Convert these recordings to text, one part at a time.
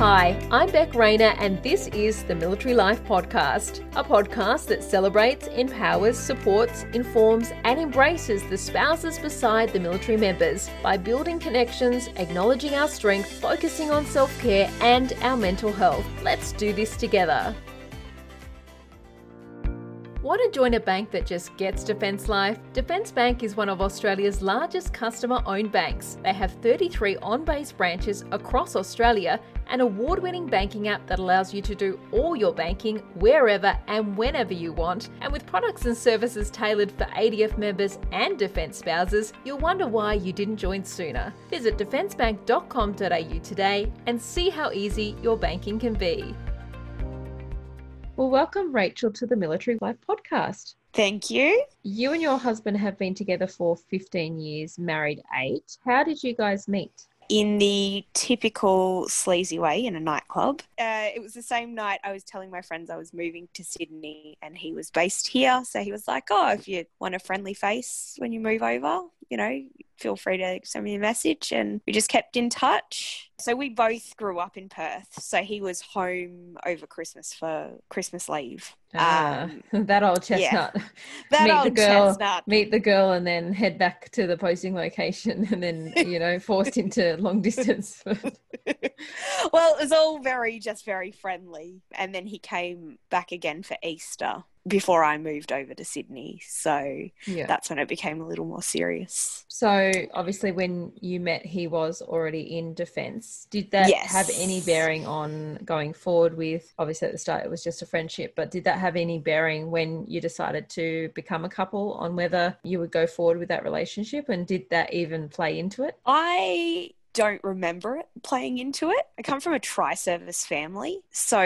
Hi, I'm Beck Rayner, and this is the Military Life Podcast, a podcast that celebrates, empowers, supports, informs, and embraces the spouses beside the military members by building connections, acknowledging our strength, focusing on self care, and our mental health. Let's do this together. Want to join a bank that just gets Defence Life? Defence Bank is one of Australia's largest customer owned banks. They have 33 on base branches across Australia, an award winning banking app that allows you to do all your banking wherever and whenever you want. And with products and services tailored for ADF members and Defence spouses, you'll wonder why you didn't join sooner. Visit defencebank.com.au today and see how easy your banking can be. Well, welcome, Rachel, to the Military Life Podcast. Thank you. You and your husband have been together for 15 years, married eight. How did you guys meet? In the typical sleazy way in a nightclub. Uh, it was the same night I was telling my friends I was moving to Sydney and he was based here. So he was like, Oh, if you want a friendly face when you move over, you know, feel free to send me a message. And we just kept in touch. So we both grew up in Perth. So he was home over Christmas for Christmas leave. Ah, um, that old chestnut. Yeah. That meet old the girl, chestnut. Meet the girl and then head back to the posting location and then, you know, forced into long distance. well, it was all very, just very friendly. And then he came back again for Easter before I moved over to Sydney. So yeah. that's when it became a little more serious. So obviously when you met he was already in defence. Did that yes. have any bearing on going forward with obviously at the start it was just a friendship, but did that have any bearing when you decided to become a couple on whether you would go forward with that relationship and did that even play into it? I don't remember it playing into it. I come from a tri service family, so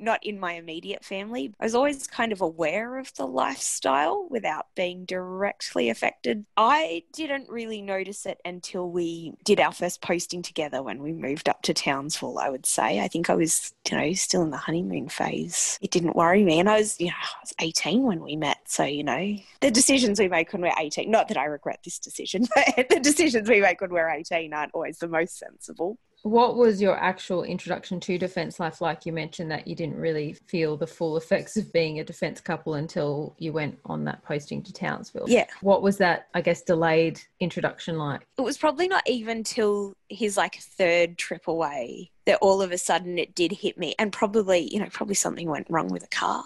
not in my immediate family. I was always kind of aware of the lifestyle without being directly affected. I didn't really notice it until we did our first posting together when we moved up to Townsville, I would say. I think I was, you know, still in the honeymoon phase. It didn't worry me. And I was, you know, I was 18 when we met. So, you know, the decisions we make when we're 18, not that I regret this decision, but the decisions we make when we're 18 aren't always the most sensible. What was your actual introduction to defence life like? You mentioned that you didn't really feel the full effects of being a defence couple until you went on that posting to Townsville. Yeah. What was that, I guess, delayed introduction like? It was probably not even till his like third trip away that all of a sudden it did hit me. And probably, you know, probably something went wrong with the car.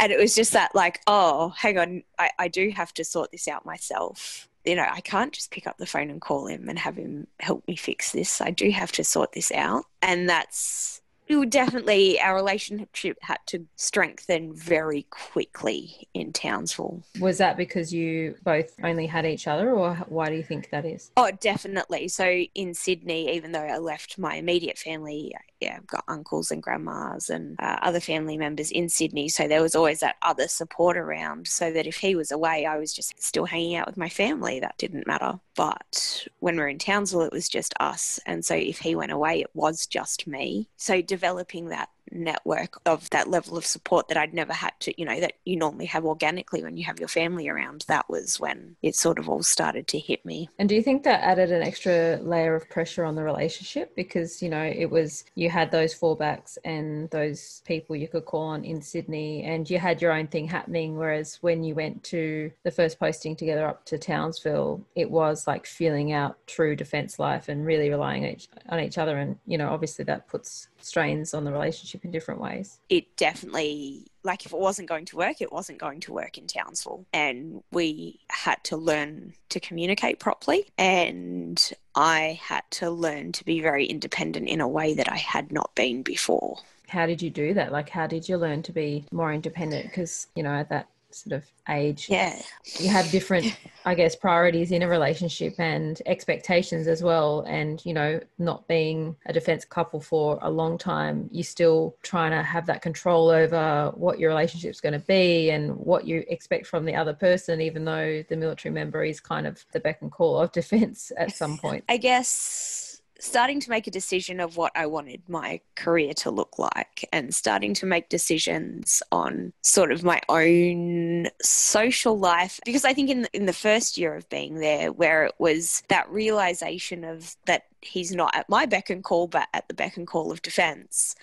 And it was just that, like, oh, hang on, I, I do have to sort this out myself you know, I can't just pick up the phone and call him and have him help me fix this. I do have to sort this out. And that's it would definitely our relationship had to strengthen very quickly in Townsville. Was that because you both only had each other, or why do you think that is? Oh, definitely. So in Sydney, even though I left my immediate family, yeah, I've got uncles and grandmas and uh, other family members in Sydney. So there was always that other support around. So that if he was away, I was just still hanging out with my family. That didn't matter. But when we we're in Townsville, it was just us. And so if he went away, it was just me. So developing that network of that level of support that I'd never had to, you know, that you normally have organically when you have your family around. That was when it sort of all started to hit me. And do you think that added an extra layer of pressure on the relationship? Because, you know, it was, you had those fallbacks and those people you could call on in Sydney and you had your own thing happening. Whereas when you went to the first posting together up to Townsville, it was like feeling out true defence life and really relying on each other. And, you know, obviously that puts strains on the relationship in different ways. It definitely, like, if it wasn't going to work, it wasn't going to work in Townsville. And we had to learn to communicate properly. And I had to learn to be very independent in a way that I had not been before. How did you do that? Like, how did you learn to be more independent? Because, you know, at that sort of age. Yeah. You have different, I guess, priorities in a relationship and expectations as well. And, you know, not being a defense couple for a long time, you're still trying to have that control over what your relationship's going to be and what you expect from the other person, even though the military member is kind of the beck and call of defense at some point. I guess starting to make a decision of what I wanted my career to look like and starting to make decisions on sort of my own social life. Because I think in in the first year of being there where it was that realization of that he's not at my beck and call but at the beck and call of defense.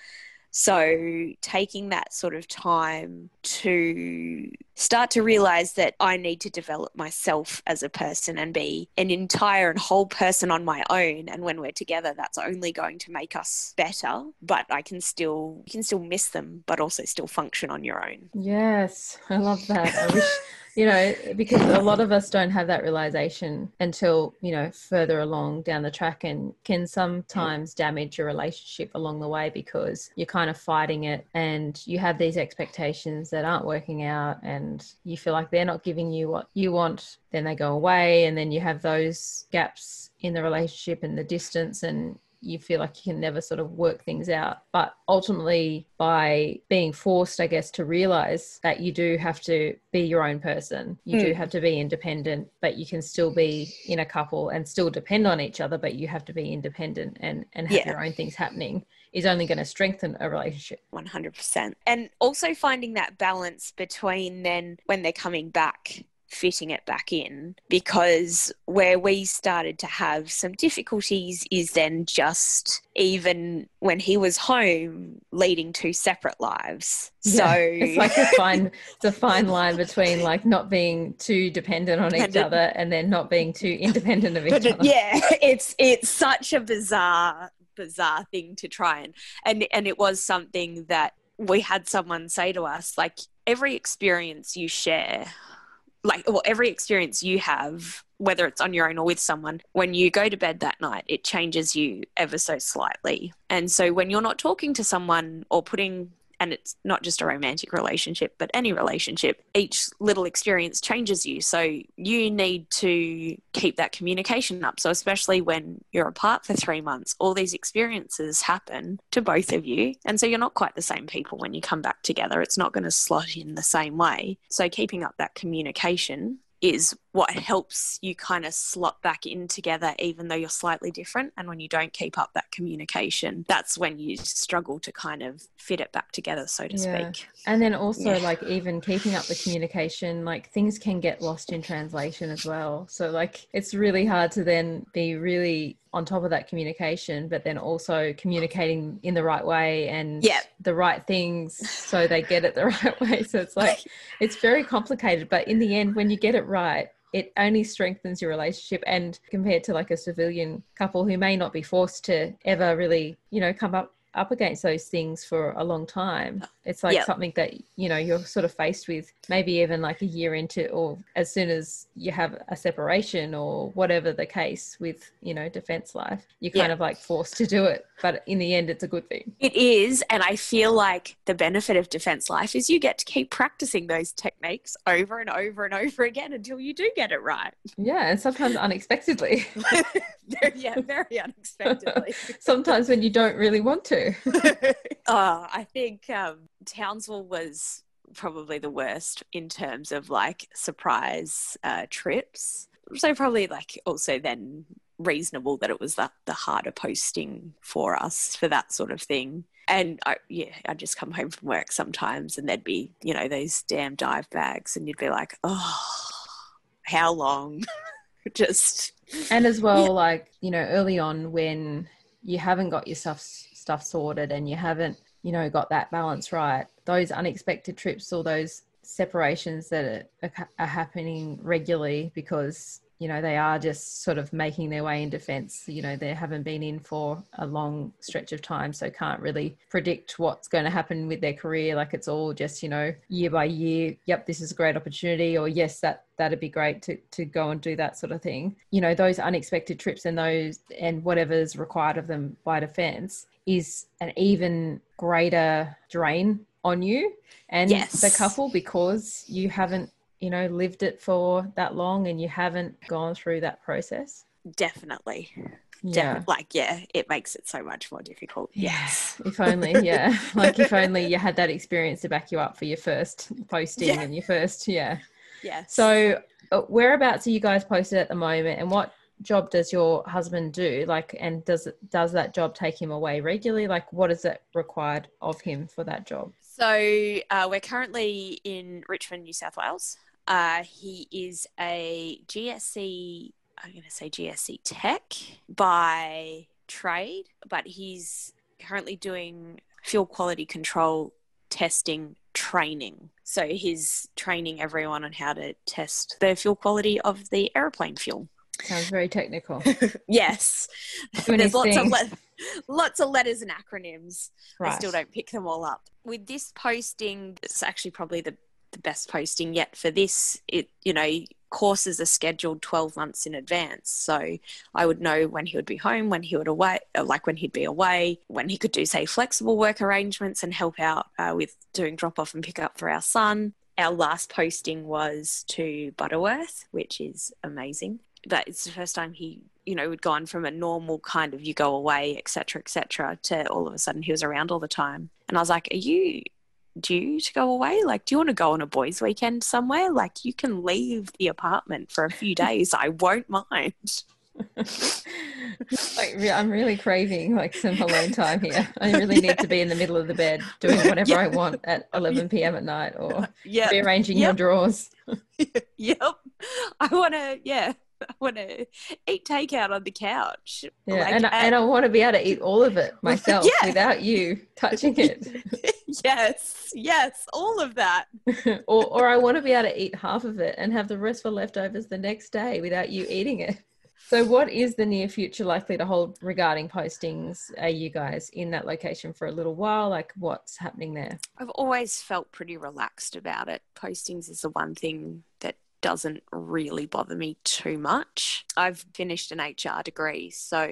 So, taking that sort of time to start to realize that I need to develop myself as a person and be an entire and whole person on my own. And when we're together, that's only going to make us better. But I can still, you can still miss them, but also still function on your own. Yes, I love that. I wish you know, because a lot of us don't have that realization until, you know, further along down the track and can sometimes damage your relationship along the way because you're kind of fighting it and you have these expectations that aren't working out and you feel like they're not giving you what you want. Then they go away and then you have those gaps in the relationship and the distance and you feel like you can never sort of work things out. But ultimately, by being forced, I guess, to realize that you do have to be your own person, you mm. do hmm. have to be independent, but you can still be in a couple and still depend on each other, but you have to be independent and, and have yeah. your own things happening is only going to strengthen a relationship. 100%. And also finding that balance between then when they're coming back fitting it back in because where we started to have some difficulties is then just even when he was home leading two separate lives so yeah, it's like a fine it's a fine line between like not being too dependent on each other and then not being too independent of each other yeah it's it's such a bizarre bizarre thing to try and and and it was something that we had someone say to us like every experience you share like well every experience you have whether it's on your own or with someone when you go to bed that night it changes you ever so slightly. And so when you're not talking to someone or putting and it's not just a romantic relationship, but any relationship, each little experience changes you. So you need to keep that communication up. So, especially when you're apart for three months, all these experiences happen to both of you. And so you're not quite the same people when you come back together. It's not going to slot in the same way. So, keeping up that communication is what helps you kind of slot back in together even though you're slightly different and when you don't keep up that communication that's when you struggle to kind of fit it back together so to yeah. speak and then also yeah. like even keeping up the communication like things can get lost in translation as well so like it's really hard to then be really on top of that communication but then also communicating in the right way and yep. the right things so they get it the right way so it's like it's very complicated but in the end when you get it right it only strengthens your relationship and compared to like a civilian couple who may not be forced to ever really you know come up up against those things for a long time it's like yep. something that you know you're sort of faced with maybe even like a year into or as soon as you have a separation or whatever the case with you know defense life you're kind yep. of like forced to do it. But in the end it's a good thing. It is and i feel like the benefit of defense life is you get to keep practicing those techniques over and over and over again until you do get it right. Yeah and sometimes unexpectedly. Yeah very unexpectedly. Sometimes when you don't really want to oh i think um Townsville was probably the worst in terms of like surprise uh, trips. So probably like also then reasonable that it was the, the harder posting for us for that sort of thing. And I, yeah, I'd just come home from work sometimes and there'd be, you know, those damn dive bags and you'd be like, oh, how long? just. And as well, yeah. like, you know, early on when you haven't got your stuff, stuff sorted and you haven't you know got that balance right those unexpected trips or those separations that are, are, happening regularly because you know they are just sort of making their way in defense you know they haven't been in for a long stretch of time so can't really predict what's going to happen with their career. Like it's all just you know year by year yep this is a great opportunity or yes that that'd be great to to go and do that sort of thing. You know those unexpected trips and those and whatever's required of them by defense is an even greater drain on you and yes. the couple because you haven't you know lived it for that long and you haven't gone through that process. Definitely. Yeah. like yeah it makes it so much more difficult. Yes. If only yeah. Like if only you had that experience to back you up for your first posting yeah. and your first yeah. Yeah so uh, whereabouts are you guys posted at the moment and what job does your husband do? Like, and does it, does that job take him away regularly? Like, what is it required of him for that job? So uh, we're currently in Richmond, New South Wales. Uh, he is a GSE. I'm going to say GSE Tech by trade, but he's currently doing fuel quality control testing training. So he's training everyone on how to test the fuel quality of the airplane fuel. Sounds very technical. yes. There's lots of, le- lots of letters and acronyms. Right. I still don't pick them all up. With this posting, it's actually probably the, the best posting yet for this. It, you know, courses are scheduled 12 months in advance. So I would know when he would be home, when he would away, uh, like when he'd be away, when he could do, say, flexible work arrangements and help out uh, with doing drop off and pick up for our son. Our last posting was to Butterworth, which is amazing. But it's the first time he, you know, had gone from a normal kind of you go away, etc., etc., to all of a sudden he was around all the time. And I was like, Are you due to go away? Like, do you want to go on a boys' weekend somewhere? Like, you can leave the apartment for a few days. I won't mind. like, I'm really craving like some alone time here. I really need to be in the middle of the bed doing whatever yeah. I want at 11 p.m. at night or yep. rearranging yep. your drawers. yep. I want to, yeah. I want to eat takeout on the couch. Yeah, like, and, and I want to be able to eat all of it myself yeah. without you touching it. yes, yes, all of that. or, or I want to be able to eat half of it and have the rest for leftovers the next day without you eating it. So, what is the near future likely to hold regarding postings? Are you guys in that location for a little while? Like, what's happening there? I've always felt pretty relaxed about it. Postings is the one thing that doesn't really bother me too much. I've finished an HR degree, so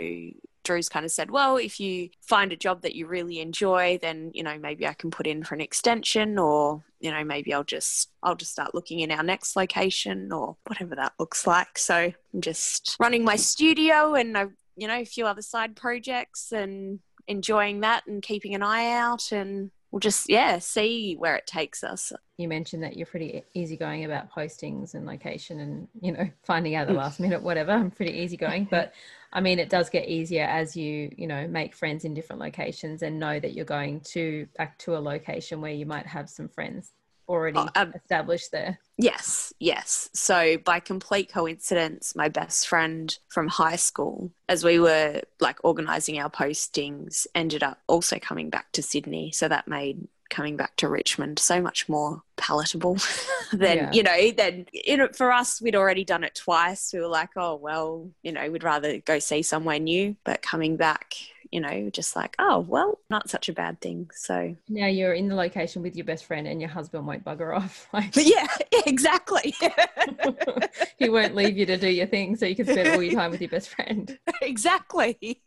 Drew's kind of said, well, if you find a job that you really enjoy, then you know maybe I can put in for an extension, or you know maybe I'll just I'll just start looking in our next location, or whatever that looks like. So I'm just running my studio and I, you know a few other side projects and enjoying that and keeping an eye out and we'll just yeah see where it takes us. You mentioned that you're pretty easygoing about postings and location and you know finding out the mm. last minute whatever. I'm pretty easygoing but i mean it does get easier as you you know make friends in different locations and know that you're going to back to a location where you might have some friends already oh, um, established there. Yes, yes. So by complete coincidence, my best friend from high school, as we were like organizing our postings, ended up also coming back to Sydney. So that made coming back to Richmond so much more palatable than yeah. you know then you know, for us we'd already done it twice we were like oh well you know we'd rather go see somewhere new but coming back you know, just like, oh, well, not such a bad thing. So now you're in the location with your best friend and your husband won't bugger off. Like, yeah, exactly. he won't leave you to do your thing so you can spend all your time with your best friend. Exactly.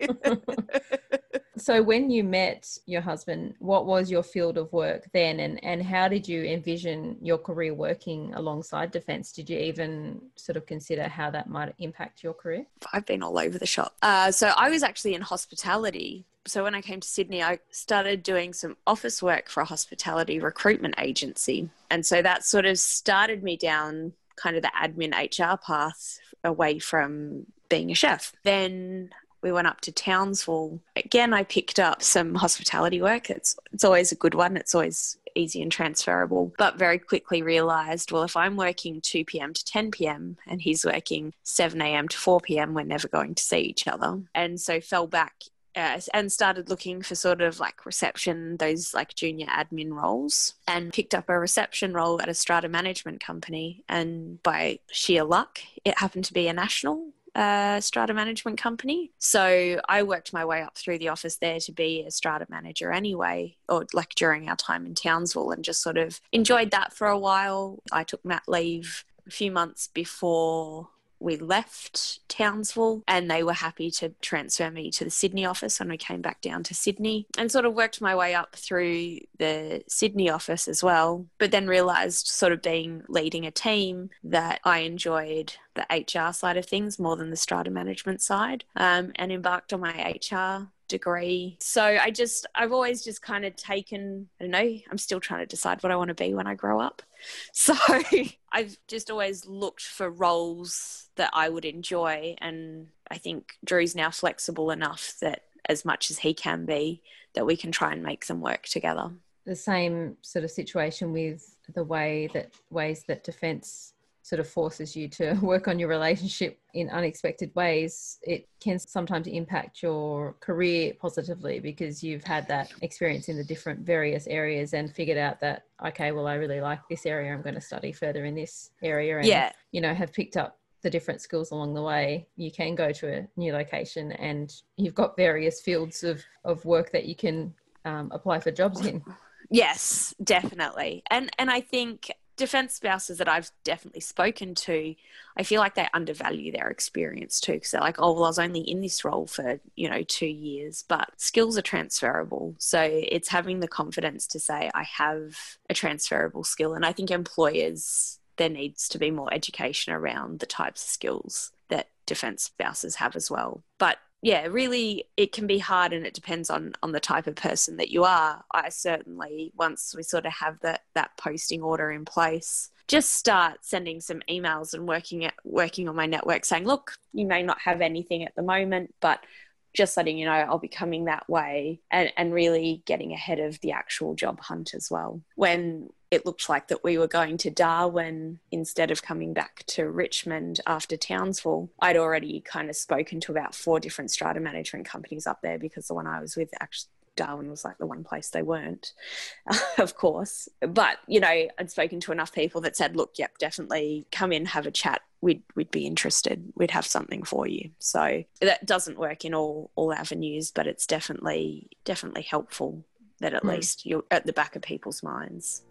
So when you met your husband, what was your field of work then and, and how did you envision your career working alongside defence? Did you even sort of consider how that might impact your career? I've been all over the shop. Uh, so I was actually in hospitality hospitality. So when I came to Sydney, I started doing some office work for a hospitality recruitment agency. And so that sort of started me down kind of the admin HR path away from being a chef. Then we went up to Townsville. Again, I picked up some hospitality work. It's it's always a good one. It's always easy and transferable. But very quickly realized, well, if I'm working 2 p.m. to 10 p.m. and he's working 7 a.m. to 4 p.m., we're never going to see each other. And so fell back uh, and started looking for sort of like reception, those like junior admin roles, and picked up a reception role at a strata management company. And by sheer luck, it happened to be a national uh, strata management company. So I worked my way up through the office there to be a strata manager anyway, or like during our time in Townsville, and just sort of enjoyed that for a while. I took mat leave a few months before we left Townsville and they were happy to transfer me to the Sydney office and I came back down to Sydney and sort of worked my way up through the Sydney office as well but then realized sort of being leading a team that I enjoyed the HR side of things more than the strata management side um, and embarked on my HR degree. So I just, I've always just kind of taken, I don't know, I'm still trying to decide what I want to be when I grow up. So I've just always looked for roles that I would enjoy. And I think Drew's now flexible enough that as much as he can be, that we can try and make them work together. The same sort of situation with the way that ways that defence sort of forces you to work on your relationship in unexpected ways, it can sometimes impact your career positively because you've had that experience in the different various areas and figured out that, okay, well, I really like this area. I'm going to study further in this area. And, yeah. you know, have picked up the different skills along the way. You can go to a new location and you've got various fields of, of work that you can um, apply for jobs in. Yes, definitely. And and I think defense spouses that I've definitely spoken to, I feel like they undervalue their experience too because they're like, oh, well, I was only in this role for, you know, two years, but skills are transferable. So it's having the confidence to say, I have a transferable skill. And I think employers, there needs to be more education around the types of skills that defense spouses have as well. But yeah, really, it can be hard, and it depends on on the type of person that you are. I certainly, once we sort of have that that posting order in place, just start sending some emails and working at working on my network, saying, "Look, you may not have anything at the moment, but just letting you know I'll be coming that way and, and really getting ahead of the actual job hunt as well. When it looked like that we were going to Darwin instead of coming back to Richmond after Townsville, I'd already kind of spoken to about four different strata management companies up there because the one I was with actually Darwin was like the one place they weren't, of course. But, you know, I'd spoken to enough people that said, look, yep, definitely come in, have a chat. We'd, we'd be interested. We'd have something for you. So that doesn't work in all, all avenues, but it's definitely, definitely helpful that at mm. least you're at the back of people's minds.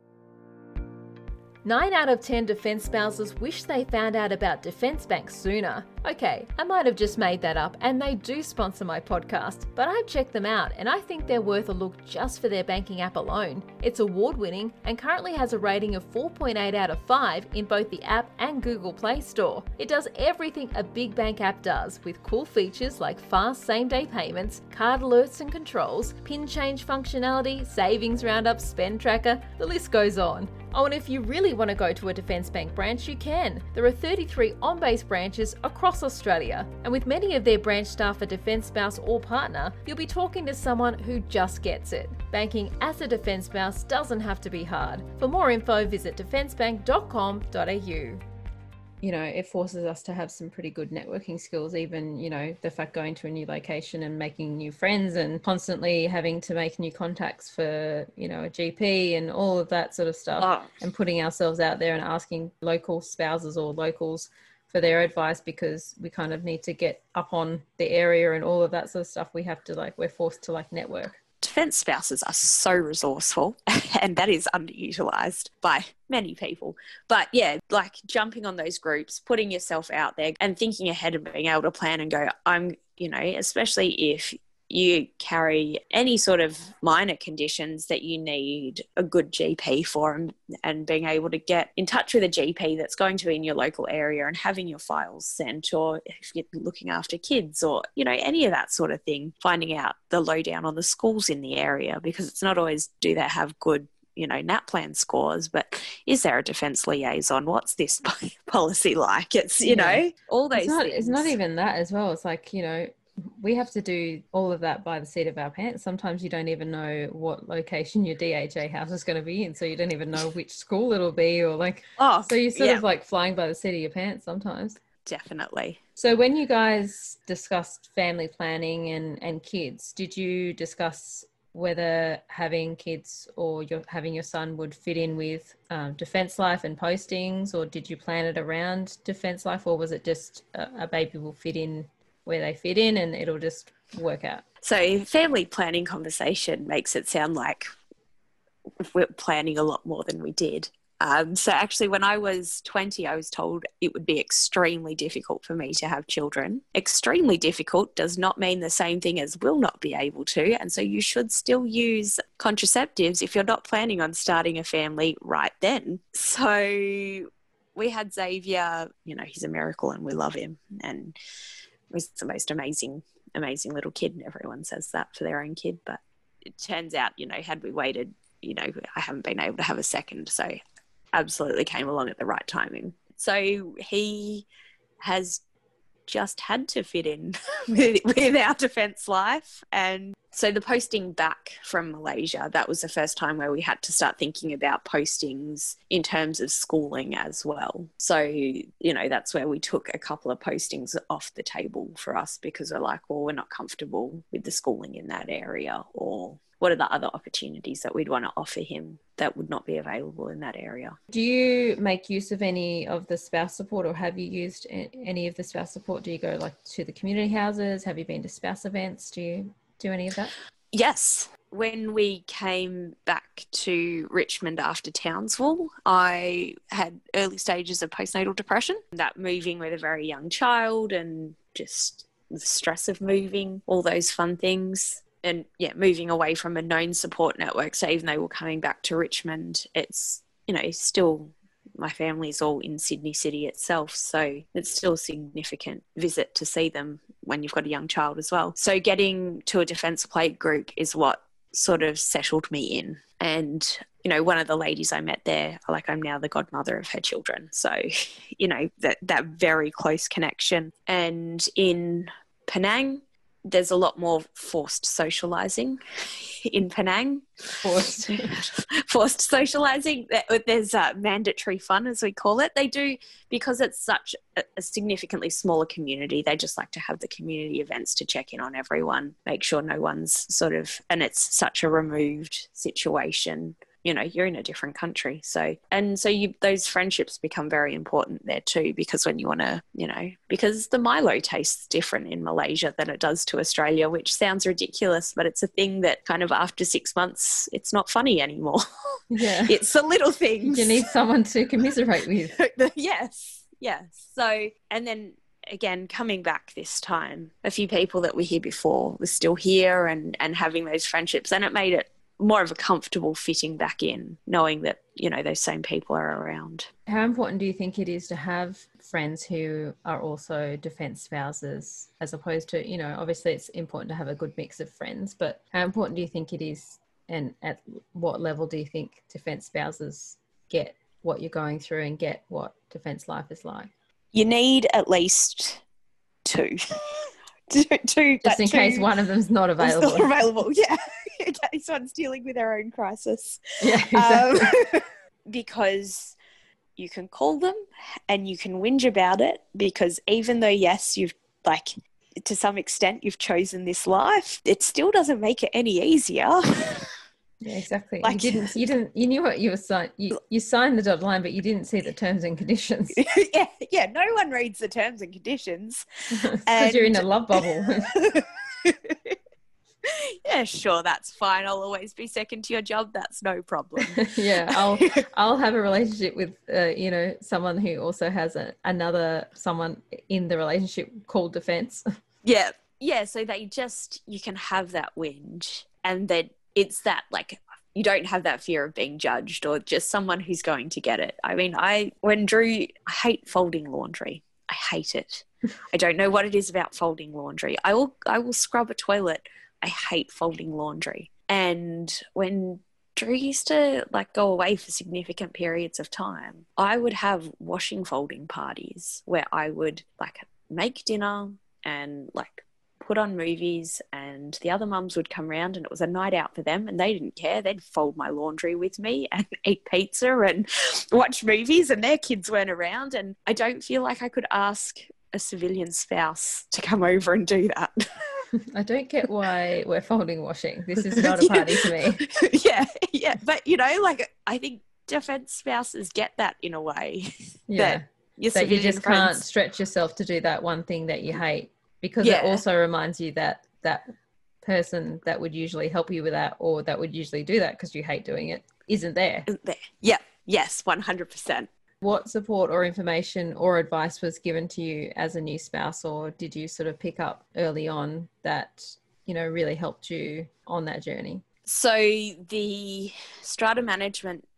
9 out of 10 defence spouses wish they found out about Defence Bank sooner. Okay, I might have just made that up, and they do sponsor my podcast, but I've checked them out and I think they're worth a look just for their banking app alone. It's award winning and currently has a rating of 4.8 out of 5 in both the app and Google Play Store. It does everything a big bank app does, with cool features like fast same day payments, card alerts and controls, pin change functionality, savings roundup, spend tracker, the list goes on. Oh, and if you really want to go to a Defence Bank branch, you can. There are 33 on base branches across Australia, and with many of their branch staff a Defence spouse or partner, you'll be talking to someone who just gets it. Banking as a Defence spouse doesn't have to be hard. For more info, visit defencebank.com.au you know, it forces us to have some pretty good networking skills, even, you know, the fact going to a new location and making new friends and constantly having to make new contacts for, you know, a GP and all of that sort of stuff oh. and putting ourselves out there and asking local spouses or locals for their advice because we kind of need to get up on the area and all of that sort of stuff. We have to like, we're forced to like network defence spouses are so resourceful and that is underutilized by many people. But yeah, like jumping on those groups, putting yourself out there and thinking ahead and being able to plan and go, I'm, you know, especially if you carry any sort of minor conditions that you need a good GP for and, and being able to get in touch with a GP that's going to be in your local area and having your files sent or if you're looking after kids or you know any of that sort of thing finding out the lowdown on the schools in the area because it's not always do they have good you know NAPLAN scores but is there a defense liaison what's this policy like it's you yeah. know all those it's not, things. it's not even that as well it's like you know we have to do all of that by the seat of our pants. Sometimes you don't even know what location your DHA house is going to be in, so you don't even know which school it'll be, or like, oh, so you're sort yeah. of like flying by the seat of your pants sometimes. Definitely. So when you guys discussed family planning and and kids, did you discuss whether having kids or your having your son would fit in with um, defense life and postings, or did you plan it around defense life, or was it just a, a baby will fit in where they fit in and it'll just work out. So, family planning conversation makes it sound like we're planning a lot more than we did. Um, so, actually, when I was 20, I was told it would be extremely difficult for me to have children. Extremely difficult does not mean the same thing as will not be able to. And so, you should still use contraceptives if you're not planning on starting a family right then. So, we had Xavier, you know, he's a miracle and we love him. And was the most amazing, amazing little kid. And everyone says that for their own kid. But it turns out, you know, had we waited, you know, I haven't been able to have a second. So absolutely came along at the right timing. So he has just had to fit in with, with our defence life. And so the posting back from Malaysia, that was the first time where we had to start thinking about postings in terms of schooling as well. So, you know, that's where we took a couple of postings off the table for us because we're like, well, we're not comfortable with the schooling in that area or what are the other opportunities that we'd want to offer him that would not be available in that area. Do you make use of any of the spouse support or have you used any of the spouse support? Do you go like to the community houses? Have you been to spouse events? Do you do any of that? Yes. When we came back to Richmond after Townsville, I had early stages of postnatal depression. That moving with a very young child and just the stress of moving, all those fun things and yeah, moving away from a known support network. So even though we're coming back to Richmond, it's you know still my family's all in Sydney City itself, so it's still a significant visit to see them when you've got a young child as well. So getting to a defence playgroup is what sort of settled me in. And you know, one of the ladies I met there, like I'm now the godmother of her children. So, you know, that that very close connection. And in Penang, there's a lot more forced socializing in Penang. Forced, forced socializing. There's uh, mandatory fun, as we call it. They do because it's such a, a significantly smaller community. They just like to have the community events to check in on everyone, make sure no one's sort of, and it's such a removed situation you know you're in a different country. So and so you those friendships become very important there too because when you want to you know because the milo tastes different in malaysia than it does to australia which sounds ridiculous but it's a thing that kind of after six months it's not funny anymore. Yeah. It's the little things you need someone to commiserate with. Yes yes. So and then again coming back this time a few people that were here before were still here and and having those friendships and it made it more of a comfortable fitting back in, knowing that, you know, those same people are around. How important do you think it is to have friends who are also defence spouses, as opposed to, you know, obviously it's important to have a good mix of friends, but how important do you think it is, and at what level do you think defence spouses get what you're going through and get what defence life is like? You need at least two. two, two just in two case one of them's not available. Not available, yeah. case one's dealing with their own crisis. Yeah, exactly. Um, because you can call them and you can whinge about it because even though yes, you've like to some extent you've chosen this life, it still doesn't make it any easier. Yeah, exactly. Like, you didn't, you didn't, you knew what you were signing. You, you signed the dotted line, but you didn't see the terms and conditions. yeah, yeah. No one reads the terms and conditions because you're in a love bubble. yeah, sure, that's fine. I'll always be second to your job. That's no problem. yeah, I'll I'll have a relationship with uh, you know someone who also has a, another someone in the relationship called defense. yeah, yeah. So they just you can have that whinge, and then it's that like you don't have that fear of being judged or just someone who's going to get it. I mean, I when Drew, I hate folding laundry. I hate it. I don't know what it is about folding laundry. I will I will scrub a toilet. I hate folding laundry. And when Drew used to like go away for significant periods of time, I would have washing folding parties where I would like make dinner and like put on movies and the other mums would come around and it was a night out for them and they didn't care. They'd fold my laundry with me and eat pizza and watch movies and their kids weren't around. And i don't feel like i could ask a civilian spouse to come over and do that I don't get why we're folding washing. This is not a party to me. yeah, yeah. But you know, like I think defense spouses get that in a way. Yeah. That, that you just friends... can't stretch yourself to do that one thing that you hate because yeah. it also reminds you that that person that would usually help you with that or that would usually do that because you hate doing it isn't there. Isn't there. Yeah. Yes, 100%. What support or information or advice was given to you as a new spouse or did you sort of pick up early on that, you know, really helped you on that journey? So the strata management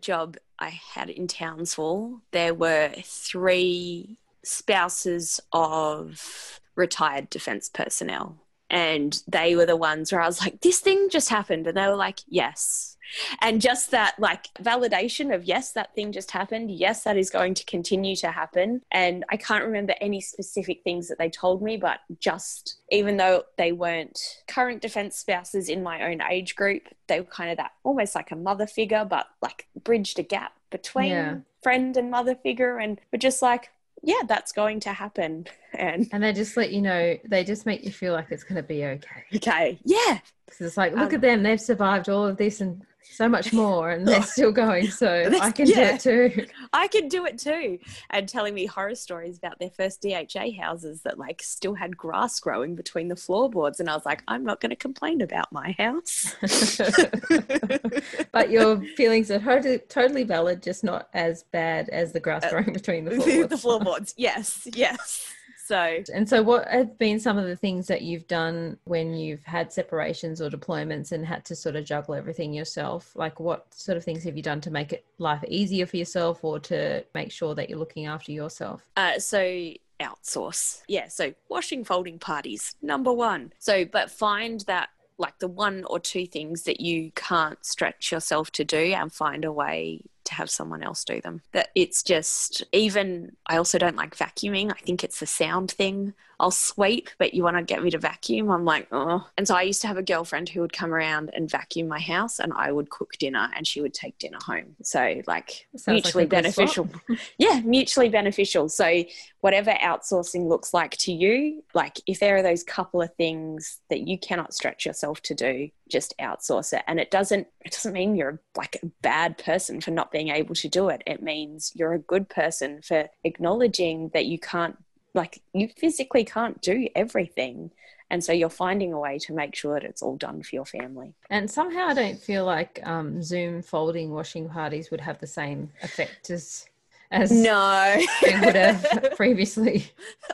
job I had in Townsville, there were three spouses of retired defense personnel. And they were the ones where I was like, this thing just happened. And they were like, yes. And just that like validation of yes that thing just happened yes that is going to continue to happen and i can't remember any specific things that they told me but just even though they weren't current defense spouses in my own age group they were kind of that almost like a mother figure but like bridged a gap between yeah. friend and mother figure and were just like yeah, that's going to happen. And and they just let you know, they just make you feel like it's going to be okay. Okay. Yeah. Because it's like, look um, at them, they've survived all of this and so much more and they're still going so i can yeah, do it too. I can do it too. And telling me horror stories about their first dha houses that like still had grass growing between the floorboards and i was like i'm not going to complain about my house. But your feelings are totally, totally valid just not as bad as the grass uh, growing between the floorboards. the floorboards. Yes yes so, and so, what have been some of the things that you've done when you've had separations or deployments and had to sort of juggle everything yourself? Like, what sort of things have you done to make it life easier for yourself or to make sure that you're looking after yourself? Uh, so, outsource. Yeah, so washing, folding parties, number one. So, but find that like the one or two things that you can't stretch yourself to do and find a way to have someone else do them. That it's just even I also don't like vacuuming. I think it's the sound thing. I'll sweep, but you want to get me to vacuum. I'm like, oh. And so I used to have a girlfriend who would come around and vacuum my house and I would cook dinner and she would take dinner home. So like mutually like beneficial. yeah, mutually beneficial. So whatever outsourcing looks like to you, like if there are those couple of things that you cannot stretch yourself to do, just outsource it. And it doesn't it doesn't mean you're like a bad person for not being able to do it. It means you're a good person for acknowledging that you can't like you physically can't do everything and so you're finding a way to make sure that it's all done for your family and somehow i don't feel like um, zoom folding washing parties would have the same effect as as no they would have previously.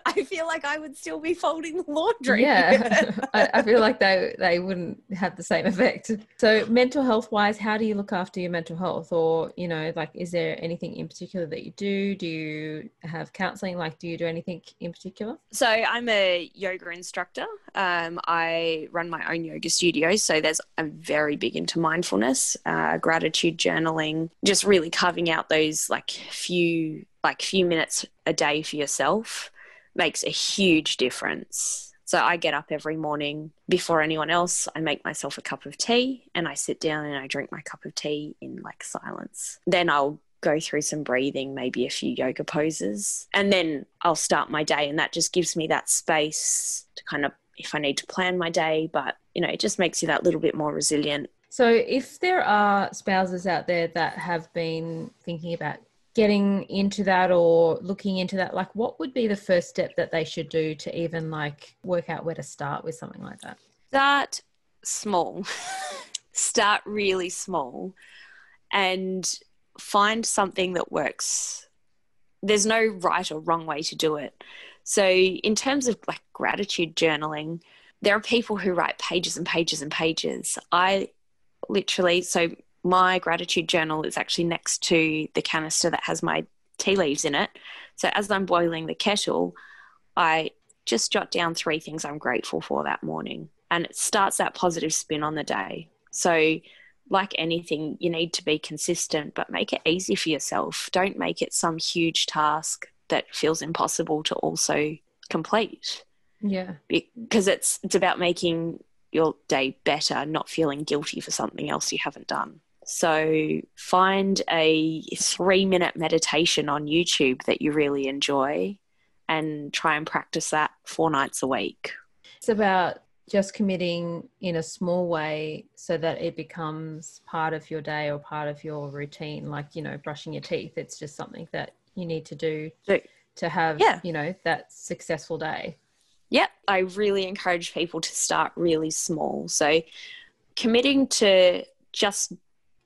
I feel like I would still be folding the laundry. Yeah, I, I, feel like they they wouldn't have the same effect. So, mental health wise, how do you look after your mental health, or you know, like, is there anything in particular that you do? Do you have counselling? Like, do you do anything in particular? So, I'm a yoga instructor. Um, I run my own yoga studio, so there's I'm very big into mindfulness, uh, gratitude journaling, just really carving out those like few few like few minutes a day for yourself makes a huge difference. So I get up every morning before anyone else. I make myself a cup of tea and I sit down and I drink my cup of tea in like silence. Then I'll go through some breathing, maybe a few yoga poses, and then I'll start my day. And that just gives me that space to kind of, if I need to plan my day, but you know, it just makes you that little bit more resilient. So, if there are spouses out there that have been thinking about getting into that or looking into that like what would be the first step that they should do to even like work out where to start with something like that? Start small. Start really small and find something that works. There's no right or wrong way to do it. So in terms of like gratitude journaling there are people who write pages and pages and pages. I literally so my gratitude journal is actually next to the canister that has my tea leaves in it. So as I'm boiling the kettle, I just jot down three things I'm grateful for that morning. And it starts that positive spin on the day. So, like anything, you need to be consistent, but make it easy for yourself. Don't make it some huge task that feels impossible to also complete. Yeah. Because it's it's about making your day better, not feeling guilty for something else you haven't done. So find a three minute meditation on YouTube that you really enjoy and try and practice that four nights a week. It's about just committing in a small way so that it becomes part of your day or part of your routine, like, you know, brushing your teeth. It's just something that you need to do so, to have, yeah. you know, that successful day. Yep. I really encourage people to start really small. So committing to just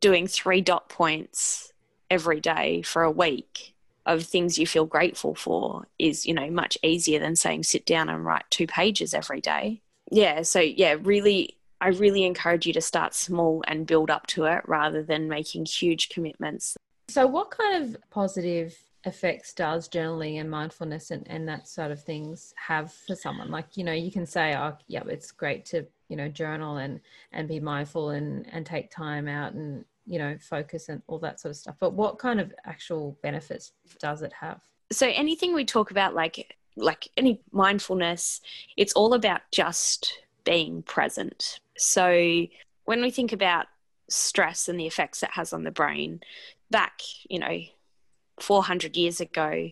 doing three dot points every day for a week of things you feel grateful for is you know much easier than saying sit down and write two pages every day. Yeah so yeah really i really encourage you to start small and build up to it rather than making huge commitments. So what kind of positive effects does journaling and mindfulness and, and that sort of things have for someone? Like you know you can say oh yeah it's great to you know journal and and be mindful and and take time out and you know focus and all that sort of stuff. But what kind of actual benefits does it have? So anything we talk about like like any mindfulness it's all about just being present. So when we think about stress and the effects it has on the brain back you know 400 years ago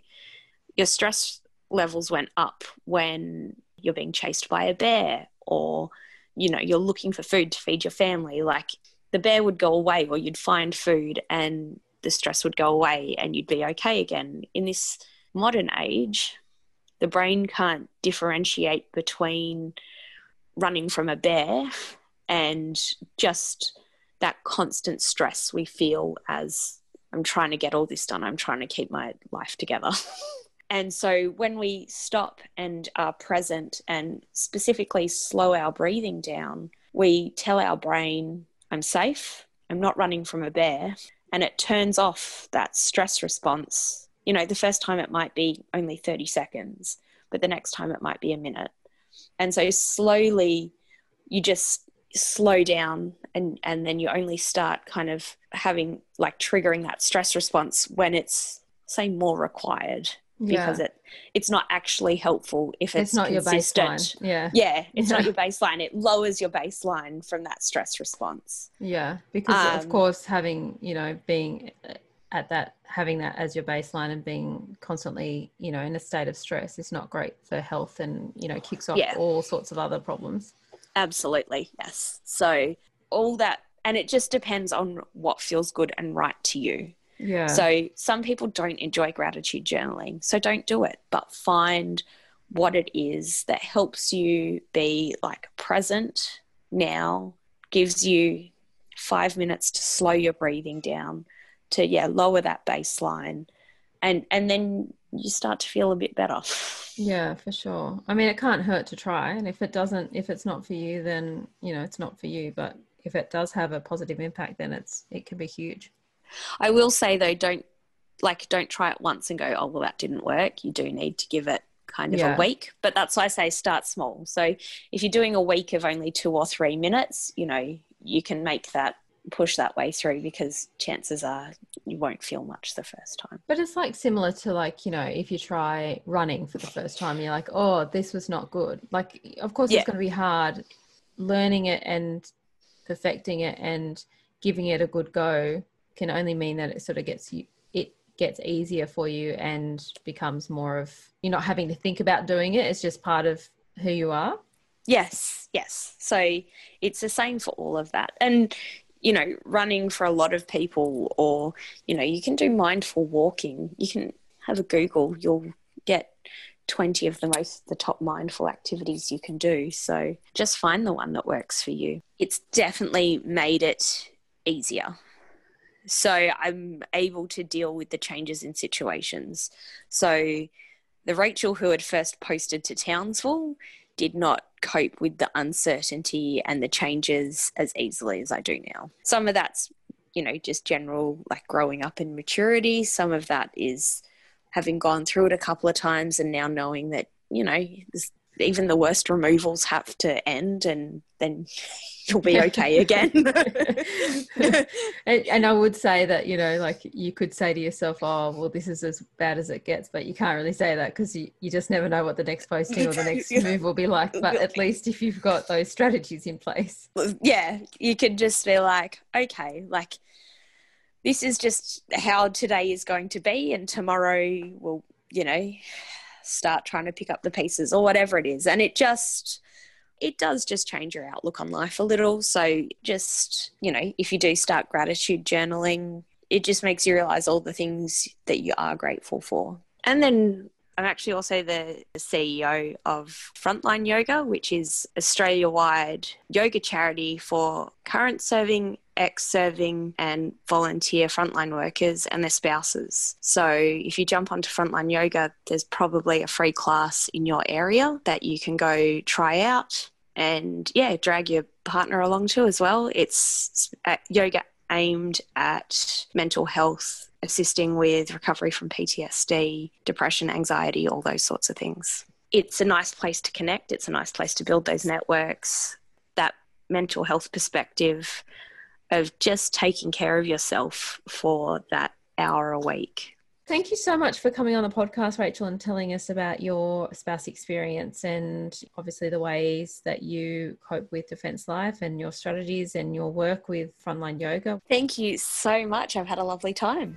your stress levels went up when you're being chased by a bear or you know you're looking for food to feed your family like the bear would go away or you'd find food and the stress would go away and you'd be okay again in this modern age the brain can't differentiate between running from a bear and just that constant stress we feel as I'm trying to get all this done, I'm trying to keep my life together. and so when we stop and are present and specifically slow our breathing down, we tell our brain, I'm safe, I'm not running from a bear, and it turns off that stress response. You know, the first time it might be only 30 seconds, but the next time it might be a minute. And so slowly you just slow down and and then you only start kind of having like triggering that stress response when it's say more required yeah. because it it's not actually helpful if it's, it's not consistent. your baseline. Yeah. Yeah, it's yeah. not your baseline. It lowers your baseline from that stress response. Yeah, because um, of course having, you know, being at that having that as your baseline and being constantly, you know, in a state of stress is not great for health and, you know, kicks off yeah. all sorts of other problems. Absolutely, yes. So all that, and it just depends on what feels good and right to you. Yeah. So some people don't enjoy gratitude journaling, so don't do it, but find what it is that helps you be like present now, gives you five minutes to slow your breathing down, to yeah, lower that baseline. And and then you start to feel a bit better. Yeah, for sure. I mean, it can't hurt to try. And if it doesn't, if it's not for you, then, you know, it's not for you. But if it does have a positive impact, then it's, it can be huge. I will say though, don't like, don't try it once and go, oh, well, that didn't work. You do need to give it kind of yeah. a week. But that's why I say start small. So if you're doing a week of only two or three minutes, you know, you can make that push that way through because chances are you won't feel much the first time. But it's like similar to like, you know, if you try running for the first time, you're like, oh, this was not good. Like, of course, yeah. it's going to be hard learning it and perfecting it and giving it a good go can only mean that it sort of gets you, it gets easier for you and becomes more of, you're not having to think about doing it. It's just part of who you are. Yes, yes. So it's the same for all of that. And you know, running for a lot of people, or, you know, you can do mindful walking. You can have a Google, you'll get 20 of the most the top mindful activities you can do so just find the one that works for you it's definitely made it easier so i'm able to deal with the changes in situations so the rachel who had first posted to townsville did not cope with the uncertainty and the changes as easily as I do now. Some of that's, you know, just general like growing up in maturity. Some of that is having gone through it a couple of times and now knowing that, you know, even the worst removals have to end and then you'll be okay again. and, and, I would say that, you know, like you could say to yourself, oh, well, this is as bad as it gets, but you can't really say that because you, you just never know what the next posting or the next move will be like. But at least if you've got those strategies in place. Yeah, you could just be like, okay, like this is just how today is going to be, and tomorrow will, you know, start trying to pick up the pieces or whatever it is. And it just, it does just change your outlook on life a little. So just, you know, if you do start gratitude journaling, it just makes you realize all the things that you are grateful for. And then I'm actually also the CEO of Frontline Yoga, which is Australia wide yoga charity for current serving, ex serving, and volunteer frontline workers and their spouses. So if you jump onto Frontline Yoga, there's probably a free class in your area that you can go try out and yeah, drag your partner along too as well. It's yoga aimed at mental health assisting with recovery from PTSD, depression, anxiety, all those sorts of things. It's a nice place to connect, it's a nice place to build those networks. That mental health perspective of just taking care of yourself for that hour a week. Thank you so much for coming on the podcast, Rachel, and telling us about your spouse experience and obviously the ways that you cope with Defence Life and your strategies and your work with Frontline Yoga. Thank you so much. I've had a lovely time.